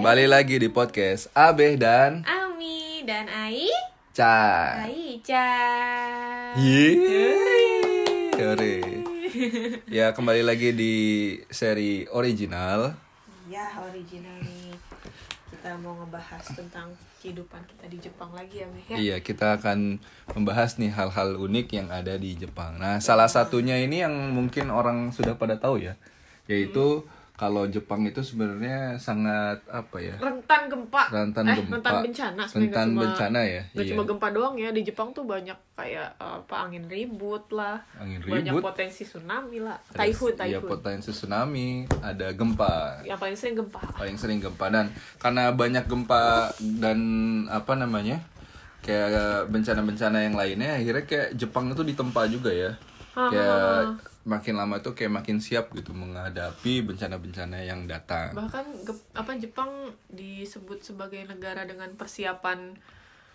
Kembali lagi di podcast Abeh dan Ami dan Ai Ca. Ai Ca Yeay. Ya kembali lagi di seri original. Ya original nih Kita mau ngebahas tentang kehidupan kita di Jepang lagi ya Meh ya Iya kita akan membahas nih hal-hal unik yang ada di Jepang. Nah salah satunya ini yang mungkin orang sudah pada tahu ya, yaitu kalau Jepang itu sebenarnya sangat apa ya? Rentan gempa Rentan eh, gempa. Rentan bencana Rentan cuma- bencana ya? nggak Iya. cuma gempa doang ya Di Jepang tuh banyak kayak eh, apa angin ribut lah Angin Banyak ribut. potensi tsunami lah Typhoon, Iya typhoon potensi tsunami, ada gempa. Yang paling sering gempa paling sering gempa dan karena banyak gempa dan apa namanya kayak bencana-bencana yang lainnya akhirnya kayak Jepang itu ditempa juga ya kayak makin lama tuh kayak makin siap gitu menghadapi bencana-bencana yang datang. Bahkan apa Jepang disebut sebagai negara dengan persiapan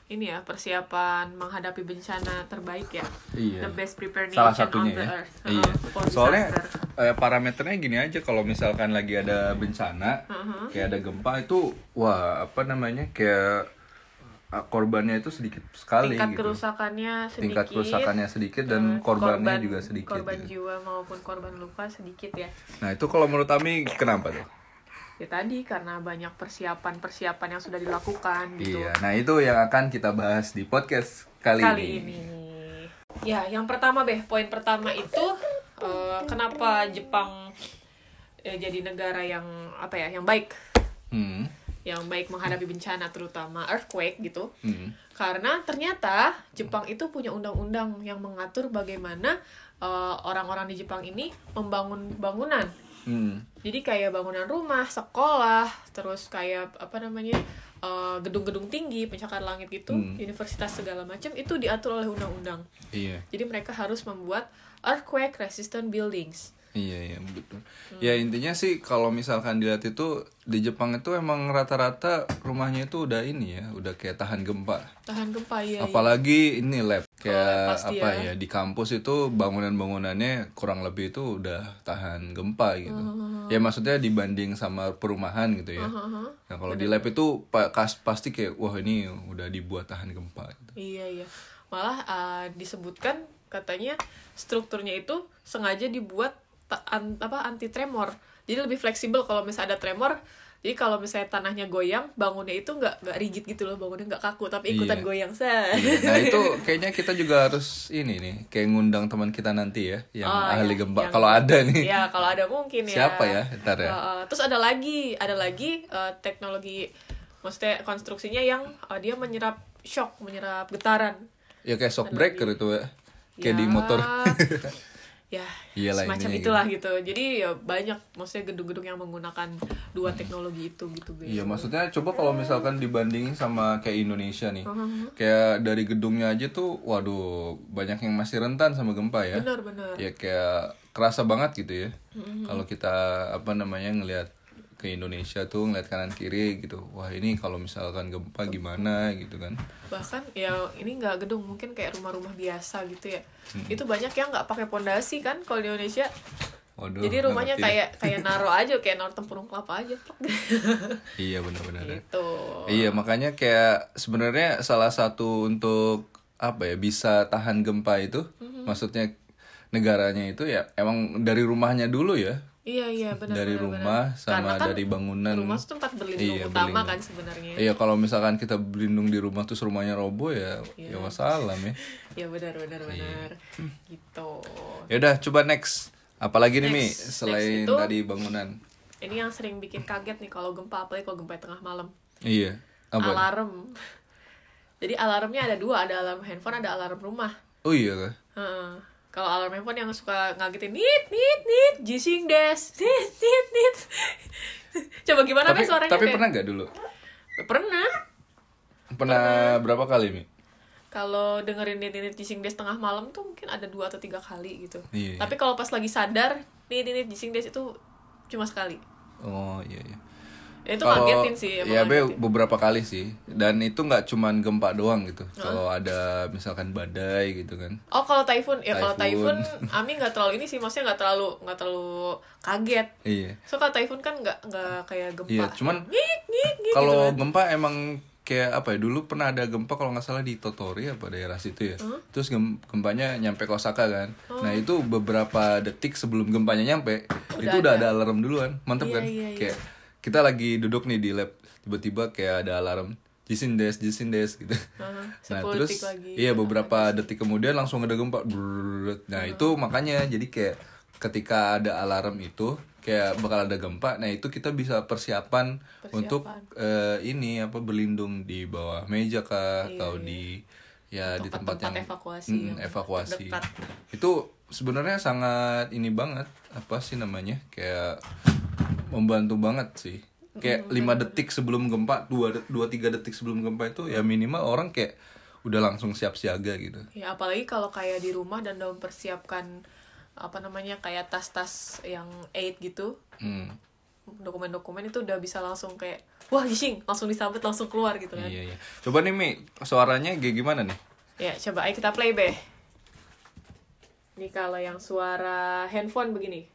ini ya persiapan menghadapi bencana terbaik ya. Iya. the best prepared salah satunya on the ya. earth. Iya. Uh, soalnya eh, parameternya gini aja kalau misalkan lagi ada bencana Uh-huh. kayak ada gempa itu wah apa namanya kayak korbannya itu sedikit sekali tingkat gitu. kerusakannya sedikit tingkat kerusakannya sedikit dan uh, korbannya korban- juga sedikit korban gitu. jiwa maupun korban luka sedikit ya Nah itu kalau menurut Ami kenapa tuh? ya tadi karena banyak persiapan persiapan yang sudah dilakukan gitu Iya, nah itu yang akan kita bahas di podcast kali, kali ini. ini. Ya, yang pertama beh, poin pertama itu eh, kenapa Jepang eh, jadi negara yang apa ya, yang baik, Hmm, yang baik menghadapi bencana terutama earthquake gitu. hmm, Karena ternyata Jepang itu punya undang-undang yang mengatur bagaimana eh, orang-orang di Jepang ini membangun bangunan. hmm. Jadi kayak bangunan rumah, sekolah, terus kayak apa namanya eh, gedung-gedung tinggi, pencakar langit gitu, Hmm. universitas segala macam itu diatur oleh undang-undang. Iya, Jadi mereka harus membuat earthquake resistant buildings. Iya, iya betul. Hmm. Ya intinya sih kalau misalkan dilihat itu di Jepang itu emang rata-rata rumahnya itu udah ini ya, udah kayak tahan gempa. Tahan gempa ya. Apalagi ini lab kayak pasti apa ya. ya. di kampus itu bangunan-bangunannya kurang lebih itu udah tahan gempa gitu. Hmm. Ya maksudnya dibanding sama perumahan gitu ya. Nah kalau di lab itu pasti kayak wah ini udah dibuat tahan gempa. Gitu. Iya iya. Malah uh, disebutkan katanya strukturnya itu sengaja dibuat an- apa anti tremor. Jadi lebih fleksibel kalau misalnya ada tremor. Jadi kalau misalnya tanahnya goyang, bangunnya itu nggak nggak rigid gitu loh, bangunnya nggak kaku, tapi ikutan Iya. goyang sah. Nah itu kayaknya kita juga harus ini nih kayak ngundang teman kita nanti ya yang Oh, ahli iya, gempa kalau ada nih. Ya kalau ada mungkin ya. Siapa ya? Ntar ya. Uh, terus ada lagi, ada lagi uh, teknologi, maksudnya konstruksinya yang uh, dia menyerap shock, menyerap getaran. Ya kayak shock breaker itu ya. Kayak di Ya, motor. ya, Iyalah, semacam intinya itulah gitu. Jadi ya banyak, maksudnya gedung-gedung yang menggunakan dua teknologi itu gitu. Iya maksudnya coba kalau misalkan dibandingin sama kayak Indonesia nih, Uh-huh. kayak dari gedungnya aja tuh, waduh banyak yang masih rentan sama gempa ya. Benar-benar. Ya kayak kerasa banget gitu ya. Mm-hmm. Kalau kita apa namanya ngelihat ke Indonesia tuh ngeliat kanan kiri gitu, wah ini kalau misalkan gempa gimana gitu kan? Bahkan ya ini nggak gedung, mungkin kayak rumah-rumah biasa gitu ya. Hmm. Itu banyak yang nggak pakai pondasi kan kalau di Indonesia. Waduh. Jadi rumahnya kayak kayak naro aja kayak naro tempurung kelapa aja. Iya benar-benar. gitu. Iya makanya kayak sebenarnya salah satu untuk apa ya bisa tahan gempa itu, Mm-hmm. maksudnya negaranya itu ya emang dari rumahnya dulu ya. Iya iya benar dari benar, rumah benar. sama Karena kan dari bangunan. Rumah itu tempat berlindung Iya, utama berlindung. kan sebenarnya. Iya kalau misalkan kita berlindung di rumah terus rumahnya roboh ya ya Iya. masalah ya. Iya benar benar Iya. benar. Gitu. Ya udah coba next. Apalagi nih Mi Next. selain Next itu- tadi bangunan. Ini yang sering bikin kaget nih kalau gempa apalagi kalau gempa tengah malam. Iya. Apa? Alarm. Jadi alarmnya ada dua, ada alarm handphone, ada alarm rumah. Oh iya kah? Heeh. Kalau alarm handphone yang suka ngagetin nit nit nit jising des nit nit nit. Coba gimana Tapi Be, suaranya? tapi pernah gak dulu? Pernah. Pernah berapa kali Mi? Kalau dengerin nit nit jising des tengah malam tuh mungkin ada dua atau tiga kali gitu. Iya. Tapi kalau pas lagi sadar nit nit jising des itu cuma sekali. Oh iya iya. Itu ngagetin sih ya be beberapa kali sih dan itu nggak cuman gempa doang gitu. Kalau ada misalkan badai gitu kan. Oh kalau typhoon ya kalau Typhoon. Ami nggak terlalu ini sih maksudnya nggak terlalu nggak terlalu kaget. Iya. So kalau typhoon kan nggak nggak kayak gempa. Iya, cuman kalau gitu kan. gempa emang kayak apa ya dulu pernah ada gempa kalau nggak salah di Totori apa daerah situ ya terus gem- gempanya nyampe ke Osaka kan nah itu beberapa detik sebelum gempanya nyampe itu udah ada alarm duluan mantep Iya, kan iya, iya. kayak kita lagi duduk nih di lab tiba-tiba kayak ada alarm jisin des jisin des gitu. Aha, nah 10 terus lagi. iya beberapa detik kemudian langsung ada gempa Brrrr. nah itu makanya jadi kayak ketika ada alarm itu kayak bakal ada gempa nah itu kita bisa persiapan, untuk eh, ini apa berlindung di bawah meja kah atau di ya di tempat, tempat yang evakuasi Mm, yang evakuasi. itu sebenarnya sangat ini banget apa sih namanya kayak membantu banget sih. Kayak lima detik sebelum gempa dua dua tiga detik sebelum gempa itu ya minimal orang kayak udah langsung siap siaga gitu. Ya apalagi kalau kayak di rumah dan dalam persiapkan apa namanya kayak tas-tas yang aid gitu. Hmm. dokumen-dokumen itu udah bisa langsung kayak wah jishing langsung disambut langsung keluar gitu kan. Iya iya. Coba nih mi suaranya kayak gimana nih? Ya coba ayo kita play be. Ini kalau yang suara handphone begini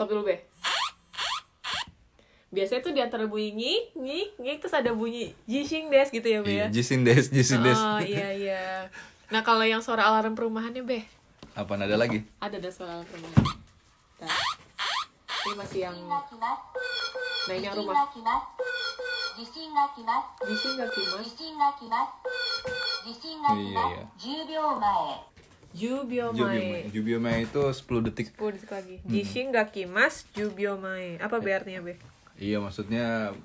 Stop dulu, Be. Biasanya tuh di antara bunyi ngik, ngik, ngik, terus ada bunyi jising des gitu ya, Be ya? Jising des, jising des. Oh, iya, iya. Nah, kalau yang suara alarm perumahannya, Be? Apa ada lagi? Ada, ada suara alarm perumahan. Nah. Ini masih yang... Nah, ini yang rumah. Jising ga kimasu. Jising ga kimasu. Jising ga kimasu. Jising ga kimasu. 10秒前。Jubio Jubio mae Jubio Mae itu 10 detik. 10 detik lagi. Jishing gak kimas jubio mae apa be artinya be Iya maksudnya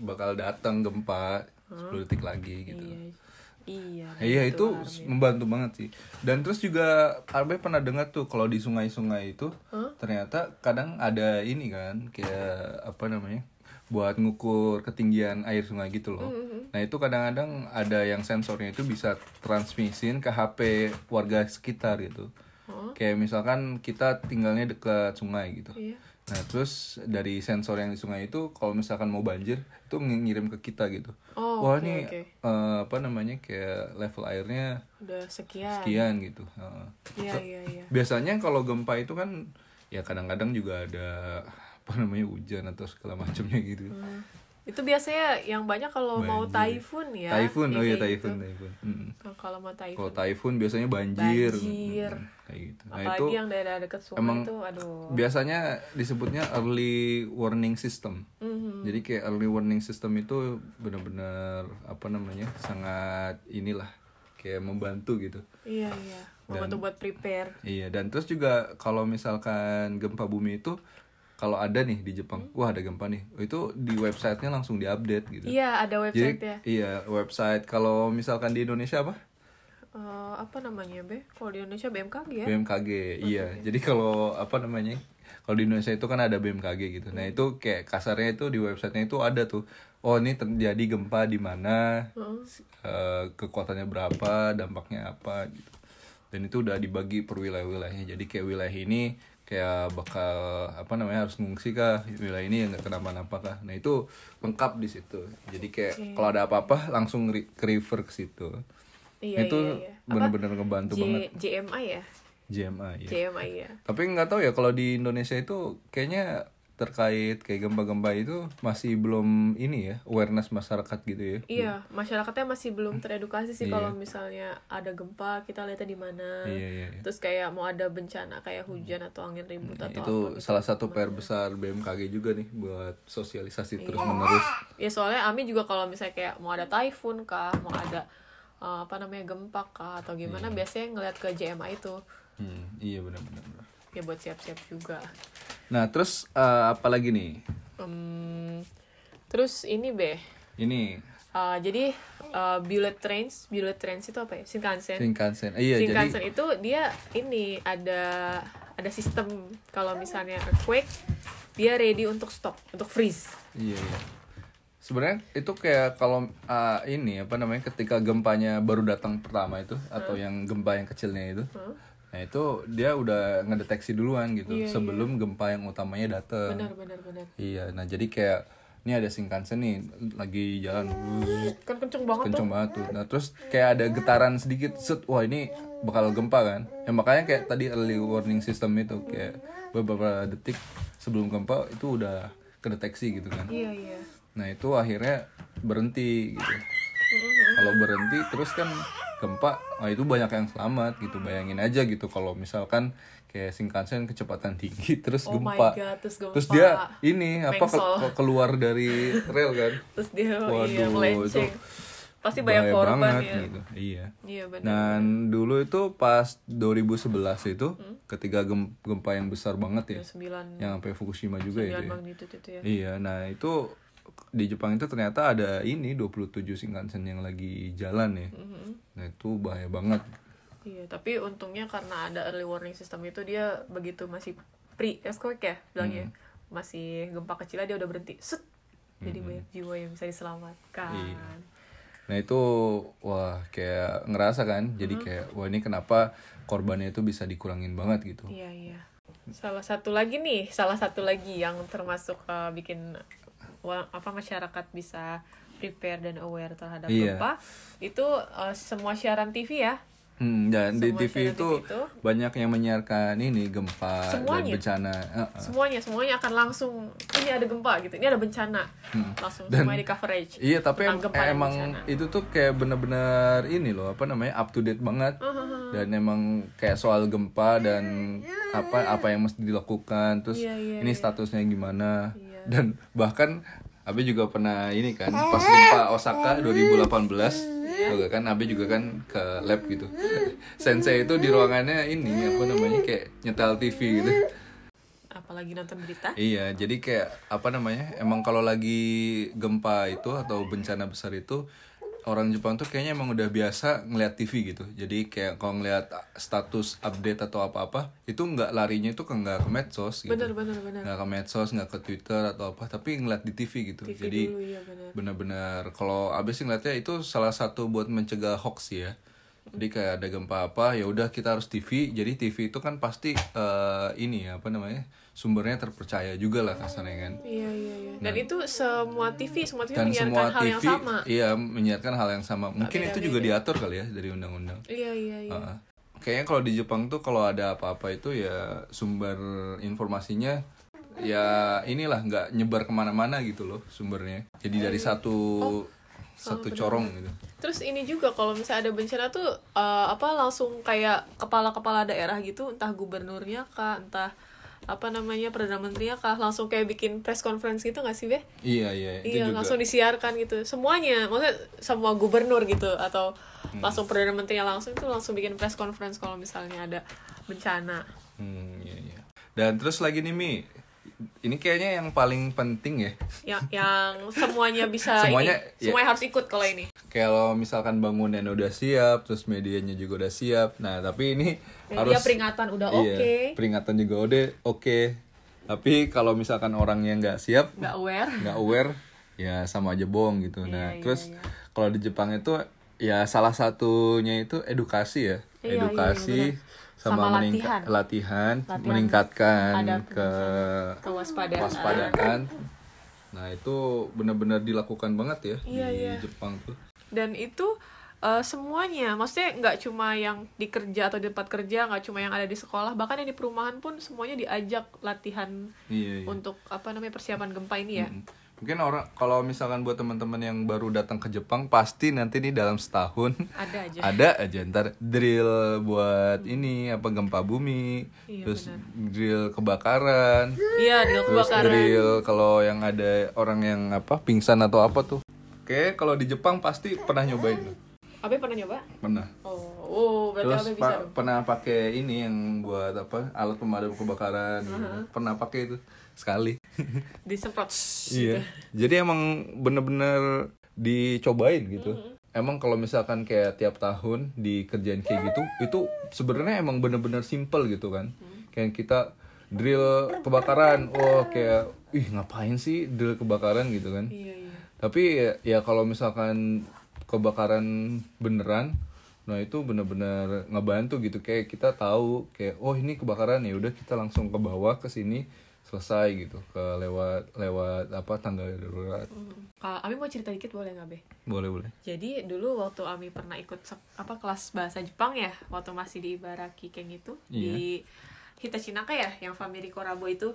bakal datang gempa 10 detik lagi gitu. iya. Iya Iya itu alarmnya. membantu banget sih. Dan terus juga Arbe pernah dengar tuh kalau di sungai-sungai itu ternyata kadang ada ini kan kayak apa namanya buat ngukur ketinggian air sungai gitu loh. Nah itu kadang-kadang ada yang sensornya itu bisa transmisin ke HP warga sekitar gitu. Kayak misalkan kita tinggalnya dekat sungai gitu. Iya. Nah terus dari sensor yang di sungai itu kalau misalkan mau banjir itu ng- ngirim ke kita gitu. Oh, Wah oke, ini oke. eh, apa namanya kayak level airnya udah sekian sekian gitu. Heeh. iya iya iya Biasanya kalau gempa itu kan ya kadang-kadang juga ada apa namanya hujan atau segala macamnya gitu. Hmm. itu biasanya yang banyak kalau mau typhoon ya Typhoon, oh iya typhoon, gitu. typhoon. Mm. Nah, kalau mau typhoon Kalau typhoon biasanya banjir, Banjir. Mm, kayak gitu. Nah apalagi itu yang daerah dekat sungai emang itu aduh biasanya disebutnya early warning system. Mhm. Jadi kayak early warning system itu benar-benar apa namanya sangat inilah kayak membantu gitu. iya iya membantu buat prepare Iya dan terus juga kalau misalkan gempa bumi itu kalau ada nih di Jepang, wah ada gempa nih, itu di websitenya langsung diupdate gitu. iya ada website Jadi ya iya website. Kalau misalkan di Indonesia apa? Eh, apa namanya be kalau di Indonesia BMKG ya BMKG. Iya. Jadi kalau apa namanya? Kalau di Indonesia itu kan ada BMKG gitu. Nah, itu kayak kasarnya itu di websitenya itu ada tuh. Oh, ini terjadi gempa di mana? eh, kekuatannya berapa? Dampaknya apa gitu. Dan itu udah dibagi per wilayah-wilayahnya. Jadi kayak wilayah ini kayak bakal apa namanya harus ngungsi kah? Wilayah ini yang nggak kenapa-napa kah? Nah itu lengkap di situ. Jadi kayak kalau ada apa-apa langsung re- ke refer ke situ. Iya itu iya iya. Apa? bener-bener ngebantu J- banget. JMI ya? JMA ya JMI ya tapi nggak tahu ya kalau di Indonesia itu kayaknya terkait kayak gempa-gempa itu masih belum ini ya awareness masyarakat gitu ya. Iya, masyarakatnya masih belum teredukasi sih Iya. kalau misalnya ada gempa kita lihatnya di mana. Iya, iya, iya. Terus kayak mau ada bencana kayak hujan atau angin ribut atau itu apa gitu. salah satu PR besar BMKG juga nih buat sosialisasi terus menerus. Ya soalnya Ami juga kalau misalnya kayak mau ada typhoon kah, mau ada uh, apa namanya gempa kah atau gimana biasanya ngeliat ke JMA itu Hmm, iya benar-benar. Ya buat siap-siap juga. Nah terus eh, apa lagi nih? Hmm, terus ini be, Ini uh, jadi uh, bullet trains, bullet trains itu apa ya? Shinkansen. Shinkansen. Eh, iya jadi Shinkansen itu dia ini ada ada sistem kalau misalnya earthquake dia ready untuk stop, untuk freeze. Iya, iya. Sebenarnya itu kayak kalau uh, ini apa namanya ketika gempanya baru datang pertama itu atau yang gempa yang kecilnya itu. Nah itu dia udah ngedeteksi duluan gitu Iya, sebelum gempa yang utamanya datang. benar benar benar Iya, nah jadi kayak ini ada Shinkansen nih lagi jalan kan kenceng banget tuh kenceng banget tuh. Nah terus kayak ada getaran sedikit, set, wah ini bakal gempa kan. Ya makanya kayak tadi early warning system itu kayak beberapa detik sebelum gempa itu udah kedeteksi gitu kan. iya iya Nah itu akhirnya berhenti gitu. Kalau berhenti terus kan gempa, wah itu banyak yang selamat gitu. Bayangin aja gitu kalau misalkan kayak Shinkansen kecepatan tinggi terus Oh my gempa. God, terus gempa. Terus dia ini apa ke- Mengsol. ke- keluar dari rel kan. terus dia iya Waduh, melenceng itu pasti banyak korban banget ya gitu. Iya. iya benar Dan dulu itu pas 2011 itu Hmm? ketika gem- gempa yang besar banget ya. sembilan Yang sampai Fukushima juga ya. ya. itu ya Iya, nah itu di Jepang itu ternyata ada ini 27 Shinkansen yang lagi jalan ya. Mm-hmm. Nah itu bahaya banget. Iya, tapi untungnya karena ada early warning system itu dia begitu masih pre earthquake ya bilangnya. Hmm. Masih gempa kecilnya dia udah berhenti. Set. Jadi banyak jiwa yang bisa diselamatkan. Hmm. Iya. Nah itu wah kayak ngerasa kan, jadi Mm-hmm. kayak wah ini kenapa korbannya itu bisa dikurangin banget gitu. Iya, iya. Salah satu lagi nih, salah satu lagi yang termasuk uh, bikin apa masyarakat bisa prepare dan aware terhadap Iya. gempa itu uh, semua siaran TV ya. Hmm, dan di Semua TV siaran itu, TV itu banyak yang menyiarkan ini gempa Semuanya. dan bencana. Heeh. Semuanya semuanya akan langsung ini ada gempa gitu. Ini ada bencana. Langsung Hmm. Dan- semuanya di coverage. Iya tapi em- emang itu tuh kayak bener-bener ini loh apa namanya up to date banget dan emang kayak soal gempa dan apa apa yang mesti dilakukan terus Iya, iya, ini iya. statusnya gimana Iya. dan bahkan Abe juga pernah ini kan pas gempa Osaka 2018 juga kan Abe juga kan ke lab gitu Sensei itu di ruangannya ini apa namanya kayak nyetel TV gitu apalagi nonton berita Iya, jadi kayak apa namanya? Emang kalau lagi gempa itu atau bencana besar itu orang Jepang tuh kayaknya emang udah biasa ngeliat TV gitu. Jadi kayak kalau ngeliat status update atau apa-apa itu nggak larinya itu ke nggak ke medsos gitu. bener bener bener Nggak ke medsos, nggak ke Twitter atau apa, tapi ngeliat di TV gitu. TV jadi dulu ya bener benar-benar kalau abis sih ngeliatnya itu salah satu buat mencegah hoax ya jadi kayak ada gempa apa ya udah kita harus TV jadi TV itu kan pasti eh, ini ya apa namanya sumbernya terpercaya juga lah kasarnya kan. Iya iya iya. Dan itu semua TV semua TV dan menyiarkan semua hal TV yang sama. iya menyiarkan hal yang sama. Mungkin itu juga diatur kali ya dari undang-undang. Iya iya iya. Heeh. kayaknya kalau di Jepang tuh kalau ada apa-apa itu ya sumber informasinya ya inilah nggak nyebar ke mana-mana gitu loh sumbernya. Jadi dari satu Oh, satu corong gitu. Terus ini juga kalau misalnya ada bencana tuh eh, apa langsung kayak kepala-kepala daerah gitu entah gubernurnya kah entah apa namanya perdana menterinya kah langsung kayak bikin press conference gitu nggak sih be? Iya iya itu iya juga. langsung disiarkan gitu. Semuanya maksudnya semua gubernur gitu atau langsung perdana menterinya langsung itu langsung bikin press conference kalau misalnya ada bencana. Hmm, iya, iya. Dan terus lagi nih Mi, ini kayaknya yang paling penting ya. yang yang semuanya bisa Semuanya, ini ya. semuanya harus ikut kalau ini Kalau misalkan bangunan udah siap, terus medianya juga udah siap. Nah, tapi ini Media harus peringatan udah iya, oke Peringatan juga udah oke. Tapi kalau misalkan orangnya nggak siap, nggak aware nggak aware, ya sama aja bohong gitu. Nah, Iya, iya, terus iya. kalau di Jepang itu ya salah satunya itu edukasi ya. Iya, iya, edukasi iya, benar. Sama, Sama latihan. latihan, Latihan meningkatkan adab ke kewaspadaan waspadaan. Nah itu benar-benar dilakukan banget ya Iya, di iya. Jepang tuh. dan itu eh, semuanya maksudnya nggak cuma yang di kerja atau di tempat kerja nggak cuma yang ada di sekolah bahkan yang di perumahan pun semuanya diajak latihan Iya. iya. untuk apa namanya persiapan gempa ini ya Mm. Mungkin orang kalau misalkan buat teman-teman yang baru datang ke Jepang pasti nanti nih dalam setahun ada aja ada aja ntar drill buat ini apa gempa bumi, Iya, terus drill kebakaran, iya di terus kebakaran drill kalau yang ada orang yang apa pingsan atau apa tuh. Oke, kalau di Jepang pasti pernah nyobain. Abe pernah nyoba Pernah. oh oh berarti Terus Abe bisa pa- dong. pernah pakai ini yang buat apa alat pemadam kebakaran gitu. pernah pakai itu sekali. Disemprot. Iya. Jadi emang bener-bener dicobain gitu. Emang kalau misalkan kayak tiap tahun dikerjain kayak gitu itu sebenarnya emang bener-bener simple gitu kan. Kayak kita drill kebakaran. Oh kayak ih ngapain sih drill kebakaran? gitu kan. Iya iya. Tapi ya, ya kalau misalkan kebakaran beneran Nah itu bener-bener ngebantu gitu. Kayak kita tahu kayak oh ini kebakaran ya udah kita langsung ke bawah ke sini selesai gitu ke lewat lewat apa tangga darurat. Kalau Ami mau cerita dikit boleh nggak Be? Boleh boleh. Jadi dulu waktu Ami pernah ikut apa kelas bahasa Jepang ya, waktu masih di Ibaraki kayak gitu Iya. di Hitachinaka ya, yang Family Korabo itu.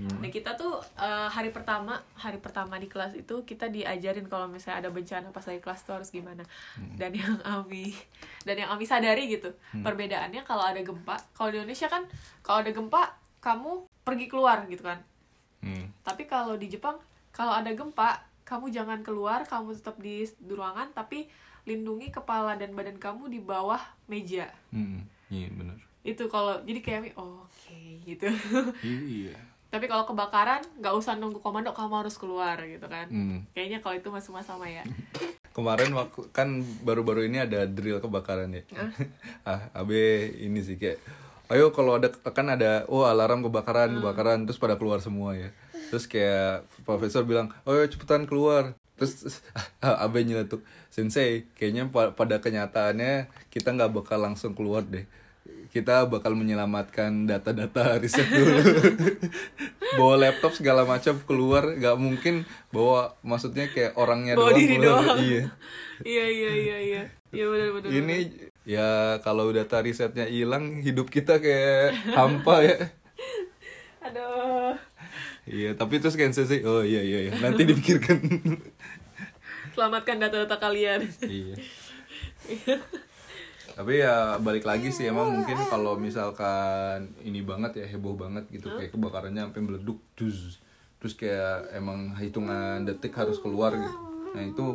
Nah kita tuh eh, hari pertama hari pertama di kelas itu kita diajarin kalau misalnya ada bencana pas lagi kelas tuh harus gimana. Dan yang Ami dan yang Ami sadari gitu perbedaannya kalau ada gempa, kalau di Indonesia kan kalau ada gempa kamu pergi keluar gitu kan. Hmm. Tapi kalau di Jepang, kalau ada gempa, kamu jangan keluar, kamu tetap di ruangan, tapi lindungi kepala dan badan kamu di bawah meja. Hmm. Iya bener. Itu kalau jadi kayak oh, oke gitu. Iya. tapi kalau kebakaran, nggak usah nunggu komando, kamu harus keluar gitu kan. Hmm. Kayaknya kalau itu masuk sama ya. Kemarin waktu kan baru-baru ini ada drill kebakaran ya. ah, abe ini sih kayak ayo kalau ada kan ada oh alarm kebakaran kebakaran terus pada keluar semua ya. Terus kayak profesor bilang, "Oh, ayo cepetan keluar." Terus abe nyeletuk, "Sensei, kayaknya pa- pada kenyataannya kita nggak bakal langsung keluar deh." Kita bakal menyelamatkan data-data riset dulu. bawa laptop segala macam keluar, nggak mungkin bawa maksudnya kayak orangnya Bawa doang diri keluar. doang. Iya. iya iya iya iya. Iya benar benar. Ini ya kalau data risetnya hilang, hidup kita kayak hampa ya. Aduh. Iya, tapi terus kan sih, oh iya iya iya, nanti dipikirkan. Selamatkan data-data kalian. iya. Tapi ya balik lagi sih emang mungkin kalau misalkan ini banget ya heboh banget gitu kayak kebakarannya sampai meleduk dus terus kayak emang hitungan detik harus keluar gitu. Nah itu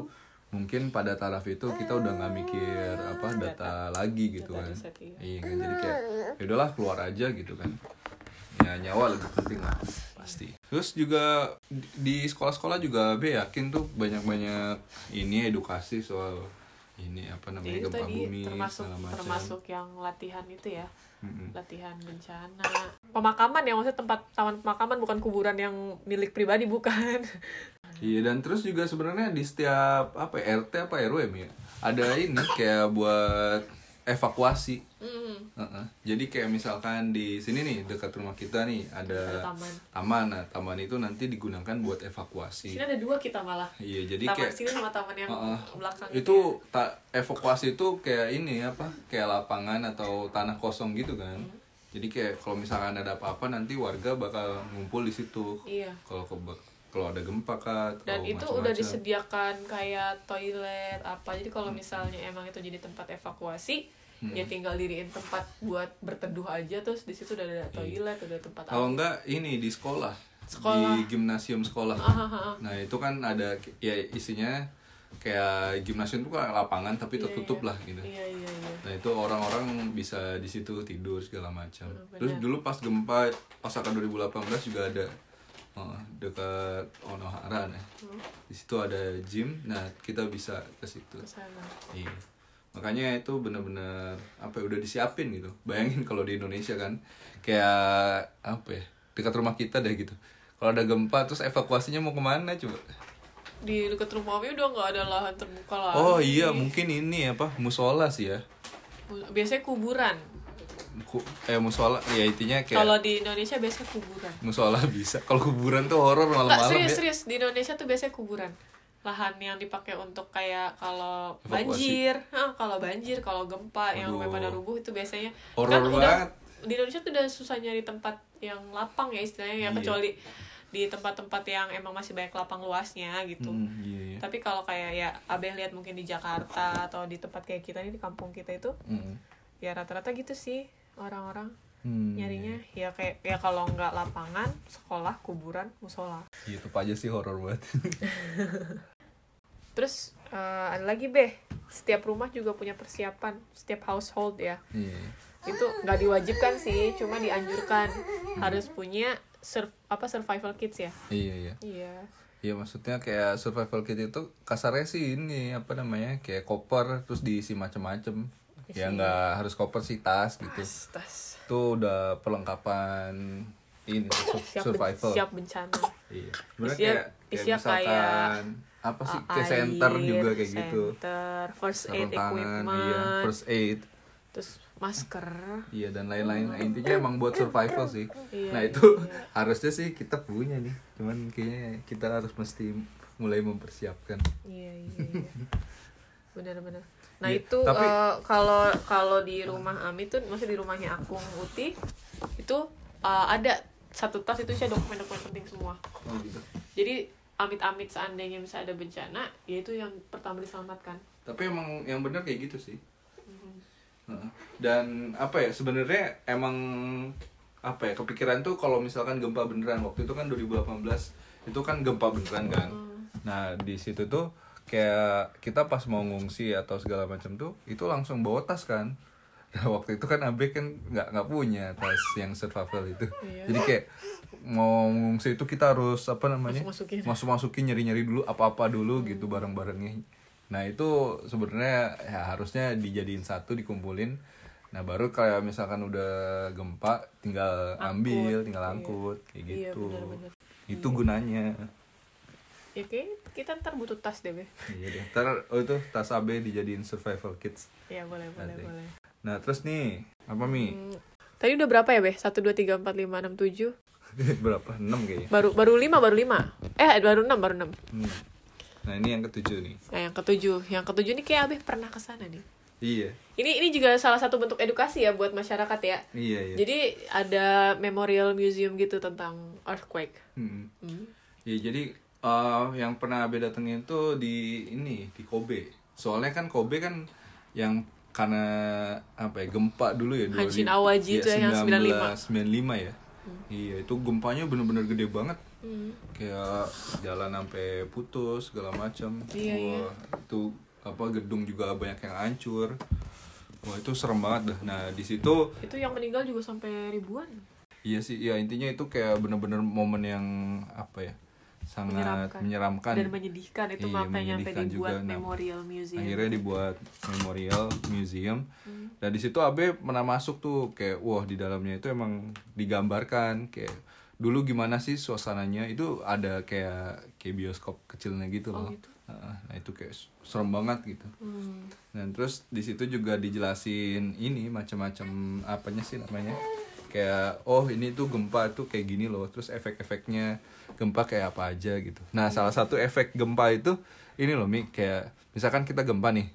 mungkin pada taraf itu kita udah nggak mikir apa data lagi gitu Data kan. riset, iya. Iya kan jadi kayak ya udahlah keluar aja gitu kan. Ya nyawa lebih penting lah pasti. Terus juga di- sekolah-sekolah juga be yakin tuh banyak-banyak ini edukasi soal ini apa namanya gempa bumi termasuk segala macam. termasuk yang latihan itu ya. Mm-mm. latihan bencana pemakaman ya maksudnya tempat taman pemakaman bukan kuburan yang milik pribadi bukan Iya dan terus juga sebenarnya di setiap apa ya, RT apa RW ya ada ini kayak buat evakuasi. Mm, Heeh. Jadi kayak misalkan di sini nih dekat rumah kita nih ada ada taman taman. Nah, taman itu nanti digunakan buat evakuasi. sini ada dua kita malah Iya, jadi taman kayak sini sama taman yang Heeh. belakang itu tak evakuasi itu kayak ini apa? Kayak lapangan atau tanah kosong gitu kan. Hmm. Jadi kayak kalau misalkan ada apa-apa nanti warga bakal ngumpul di situ. iya Kalau keba- kalau ada gempa atau dan itu macam-macam. udah disediakan kayak toilet apa jadi kalau misalnya emang itu jadi tempat evakuasi Hmm. ya tinggal diriin tempat buat berteduh aja terus di situ udah ada toilet udah ada tempat Kalau enggak ini di sekolah, Sekolah. di gimnasium sekolah. Ah, ah, ah. Nah itu kan ada ya isinya kayak gimnasium itu kayak lapangan tapi Iya, tertutup iya. lah gitu. iya iya iya Nah itu orang-orang bisa di situ tidur segala macam. Terus dulu pas gempa pas akan 2018 juga ada oh, dekat Onohara nah. Hmm. Di situ ada gym. Nah kita bisa ke situ. Iya. Makanya itu bener-bener apa ya udah disiapin gitu. Bayangin kalau di Indonesia kan kayak apa ya dekat rumah kita deh gitu. Kalau ada gempa terus evakuasinya mau ke mana coba? Di dekat rumah kami udah nggak ada lahan terbuka lagi Oh iya mungkin ini apa musola sih ya. biasanya kuburan Ku, eh musola ya intinya kayak kalau di Indonesia biasanya kuburan musola bisa. Kalau kuburan tuh horor malam-malam serius ya. serius di Indonesia tuh biasanya kuburan lahan yang dipakai untuk kayak kalau banjir Hah, kalau banjir kalau gempa yang Aduh. sampai pada rubuh itu biasanya Horor kan udah banget. di Indonesia tuh udah susah nyari tempat yang lapang ya istilahnya ya Iya. kecuali di tempat-tempat yang emang masih banyak lapang luasnya gitu Hmm, iya, iya. tapi kalau kayak ya abeng lihat mungkin di Jakarta atau di tempat kayak kita nih di kampung kita itu Hmm. ya rata-rata gitu sih orang-orang Hmm, nyarinya ya kayak ya kalau nggak lapangan sekolah kuburan musola Iya, itu aja sih horor banget. terus eh, ada lagi beh setiap rumah juga punya persiapan setiap household ya Iya. itu nggak diwajibkan sih cuma dianjurkan harus punya sur- apa survival kits ya? Iya, iya. iya. Iya maksudnya kayak survival kit itu kasarnya sih ini apa namanya kayak koper terus diisi macem-macem. Ya nggak harus koper sih tas gitu. Tas tas. Itu udah perlengkapan ini sur- siap ben- survival. siap bencana. Iya. Sebenarnya kayak kayak misalkan kayak apa sih? Kayak center juga kayak gitu. center, first sarung aid tangan equipment, iya first aid. Terus masker. iya dan lain-lain Nah, intinya emang buat survival sih Iya, nah iya, itu harusnya sih kita punya nih cuman kayaknya kita harus mesti mulai mempersiapkan Iya iya. iya. Benar-benar. Nah Iya, itu tapi- eh, kalau kalau di rumah Ami tuh masih di rumahnya Akung Uti itu eh, ada satu tas itu saya dokumen-dokumen penting semua. oh gitu Jadi amit-amit seandainya bisa ada bencana, ya itu yang pertama diselamatkan. tapi emang yang benar kayak gitu sih. Dan apa ya sebenarnya emang apa ya kepikiran tuh kalau misalkan gempa beneran waktu itu kan 2018 itu kan gempa beneran kan. Nah di situ tuh kayak kita pas mau ngungsi atau segala macam tuh itu langsung bawa tas kan. Nah waktu itu kan Abe kan nggak nggak punya tas yang survival itu. Iya. jadi kayak mau ngungsi itu kita harus apa namanya Masuk-masukin. masuk masukin nyari nyari dulu apa apa dulu gitu barang barangnya nah itu sebenarnya ya harusnya dijadiin satu dikumpulin nah baru kayak misalkan udah gempa tinggal ambil tinggal Iya. angkut kayak Iya, gitu benar-benar. itu gunanya Ya kayak kita ntar butuh tas deh, Be. iya deh ntar oh itu tas AB dijadiin survival kits Ya boleh, boleh, Nanti. boleh. nah terus nih apa mi Hmm, Tadi udah berapa ya, Be? 1, 2, 3, 4, 5, 6, 7 berapa enam kayaknya Baru baru 5, baru 5 Eh, baru 6, baru 6 Hmm. Nah ini yang ketujuh nih Nah, yang ketujuh, yang ketujuh nih kayak Abe pernah ke sana nih. iya Ini ini juga salah satu bentuk edukasi ya buat masyarakat ya. iya iya Jadi ada memorial museum gitu tentang earthquake. Hmm. Hmm. Ya jadi eh, yang pernah Abe datengin tuh di ini di Kobe. Soalnya kan Kobe kan yang karena apa ya gempa dulu ya dua Hanshin Awaji iya, itu ya, yang 1995 ya. Iya itu gempanya bener-bener gede banget. Hmm. Kayak jalan sampai putus segala macam. Iya, iya. Itu apa gedung juga banyak yang hancur. Wah itu serem banget dah. Nah di situ Itu yang meninggal juga sampai ribuan. Iya sih, ya intinya itu kayak bener-bener momen yang apa ya sangat Menyeramkan. menyeramkan, Dan menyedihkan itu Iya, makanya sampai dibuat juga. Nah, memorial museum. Akhirnya dibuat memorial museum. Hmm. Dan di situ Abe pernah masuk tuh kayak wah di dalamnya itu emang digambarkan kayak dulu gimana sih suasananya itu ada kayak kayak bioskop kecilnya gitu Oh, loh. gitu. Heeh, Nah itu kayak serem banget gitu. Hmm. Dan terus di situ juga dijelasin ini macam-macam apanya sih namanya? Kayak oh ini tuh gempa tuh kayak gini loh. Terus efek-efeknya gempa kayak apa aja gitu. Nah, salah satu efek gempa itu ini loh Mi kayak misalkan kita gempa nih.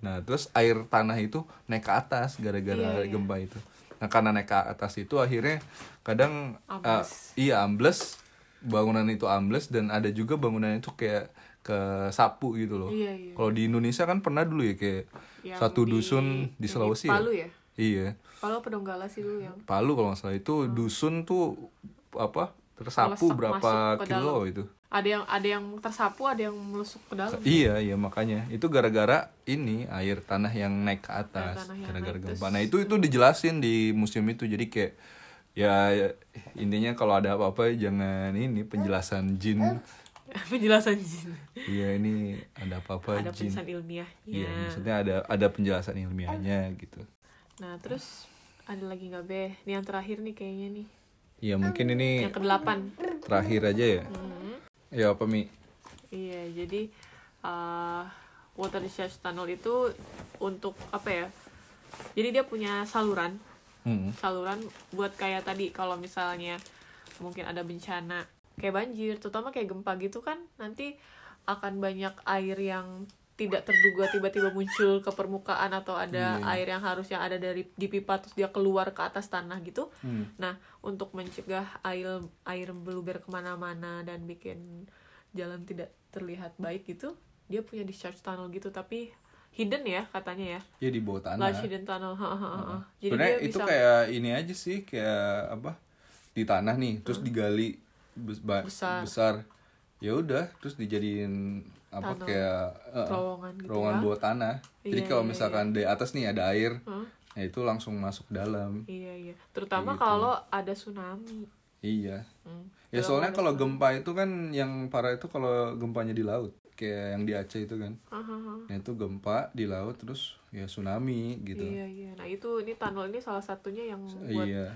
Nah, terus air tanah itu naik ke atas gara-gara Iya, iya. gempa itu. Nah, karena naik ke atas itu akhirnya kadang uh, Ambles. iya ambles bangunan itu ambles dan ada juga bangunan itu kayak ke sapu gitu loh. Iya, iya. Kalau di Indonesia kan pernah dulu ya kayak Yang satu di- dusun di Sulawesi di Palu ya? Iya. Palu apa Donggala sih dulu yang Palu kalau nggak salah itu dusun tuh apa tersapu berapa kilo dalam. itu. Ada yang ada yang tersapu, ada yang melusuk ke dalam. Iya, iya makanya. Itu gara-gara ini air tanah yang naik ke atas gara-gara gempa. Nah, itu itu dijelasin di museum itu. Jadi kayak ya ya, intinya kalau ada apa-apa jangan ini penjelasan jin. Penjelasan jin. Iya, ini ada apa-apa Ada jin. penjelasan ilmiahnya. Iya, maksudnya ada ada penjelasan ilmiahnya gitu. Nah, terus ada lagi nggak be? Ini yang terakhir nih kayaknya nih. Iya, mungkin ini Yang kedelapan. terakhir aja ya. Hmm. Ya apa Mi? Iya, jadi uh, water discharge tunnel itu untuk apa ya? Jadi dia punya saluran, Hmm. saluran buat kayak tadi kalau misalnya mungkin ada bencana kayak banjir, terutama kayak gempa gitu kan nanti akan banyak air yang tidak terduga tiba-tiba muncul ke permukaan atau ada Iya. air yang harusnya ada dari di pipa terus dia keluar ke atas tanah gitu. Hmm. Nah, untuk mencegah air air meluber ke mana-mana dan bikin jalan tidak terlihat baik gitu, dia punya discharge tunnel gitu, tapi hidden ya katanya ya, Ya di bawah tanah. large hidden tunnel. Ha, ha, ha. Jadi Sebenarnya dia itu bisa kayak ini aja sih kayak apa di tanah nih terus digali bes- ba- Besar. besar ya udah terus dijadiin apa Tunnel. kayak eh, Terowongan gitu terowongan ya. bawah tanah jadi Iya, kalau iya, misalkan di atas nih ada air Hah? ya itu langsung masuk ke dalam Iya iya, terutama gitu. kalau ada tsunami. iya Hmm. ya soalnya kalau gempa itu kan yang parah itu kalau gempanya di laut kayak yang di Aceh itu kan ha, ha. nah itu gempa di laut terus ya tsunami gitu Iya iya. Nah itu ini tunnel ini salah satunya yang buat iya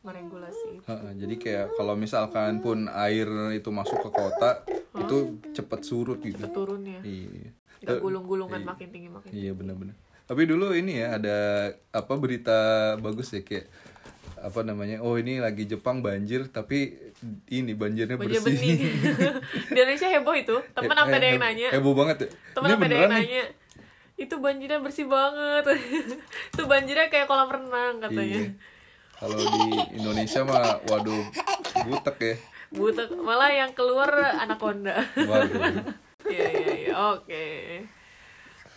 meregulasi. itu. Heeh, jadi kayak kalau misalkan pun air itu masuk ke kota itu cepet surut gitu turun ya iya nggak gulung-gulungan makin tinggi makin Iya benar-benar. Tapi dulu ini ya ada apa berita bagus ya kayak apa namanya? Oh ini lagi Jepang banjir tapi ini banjirnya Banjir bersih. bening. di Indonesia heboh itu temen Eh, sampai ada eh, yang nanya Heboh banget ya. temen sampai ada yang nih. nanya itu banjirnya bersih banget itu banjirnya kayak kolam renang katanya Iya. Kalau di Indonesia mah waduh butek ya. butek malah yang keluar anaconda Waduh. iya iya iya oke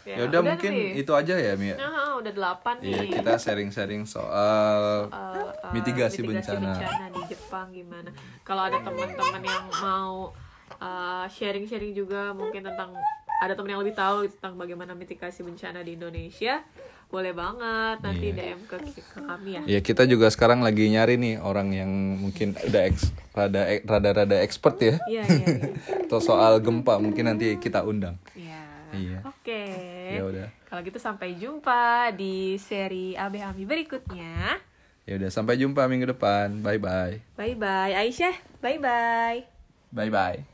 Ya udah mungkin nih. itu aja ya Mia. Nah, udah delapan Iya, nih kita sharing-sharing soal Eh, eh, mitigasi bencana. di Jepang gimana kalau ada teman-teman yang mau eh, sharing-sharing juga mungkin tentang ada teman yang lebih tahu tentang bagaimana mitigasi bencana di Indonesia boleh banget nanti Iya. DM ke, ke kami ya Ya kita juga sekarang lagi nyari nih orang yang mungkin udah eks, rada rada rada expert ya. iya iya iya Atau soal gempa mungkin nanti kita undang. Iya. Iya. oke Ya udah. kalau gitu sampai jumpa di seri AB Ami berikutnya Ya udah sampai jumpa minggu depan. Bye bye. bye bye Aisyah bye bye Bye bye.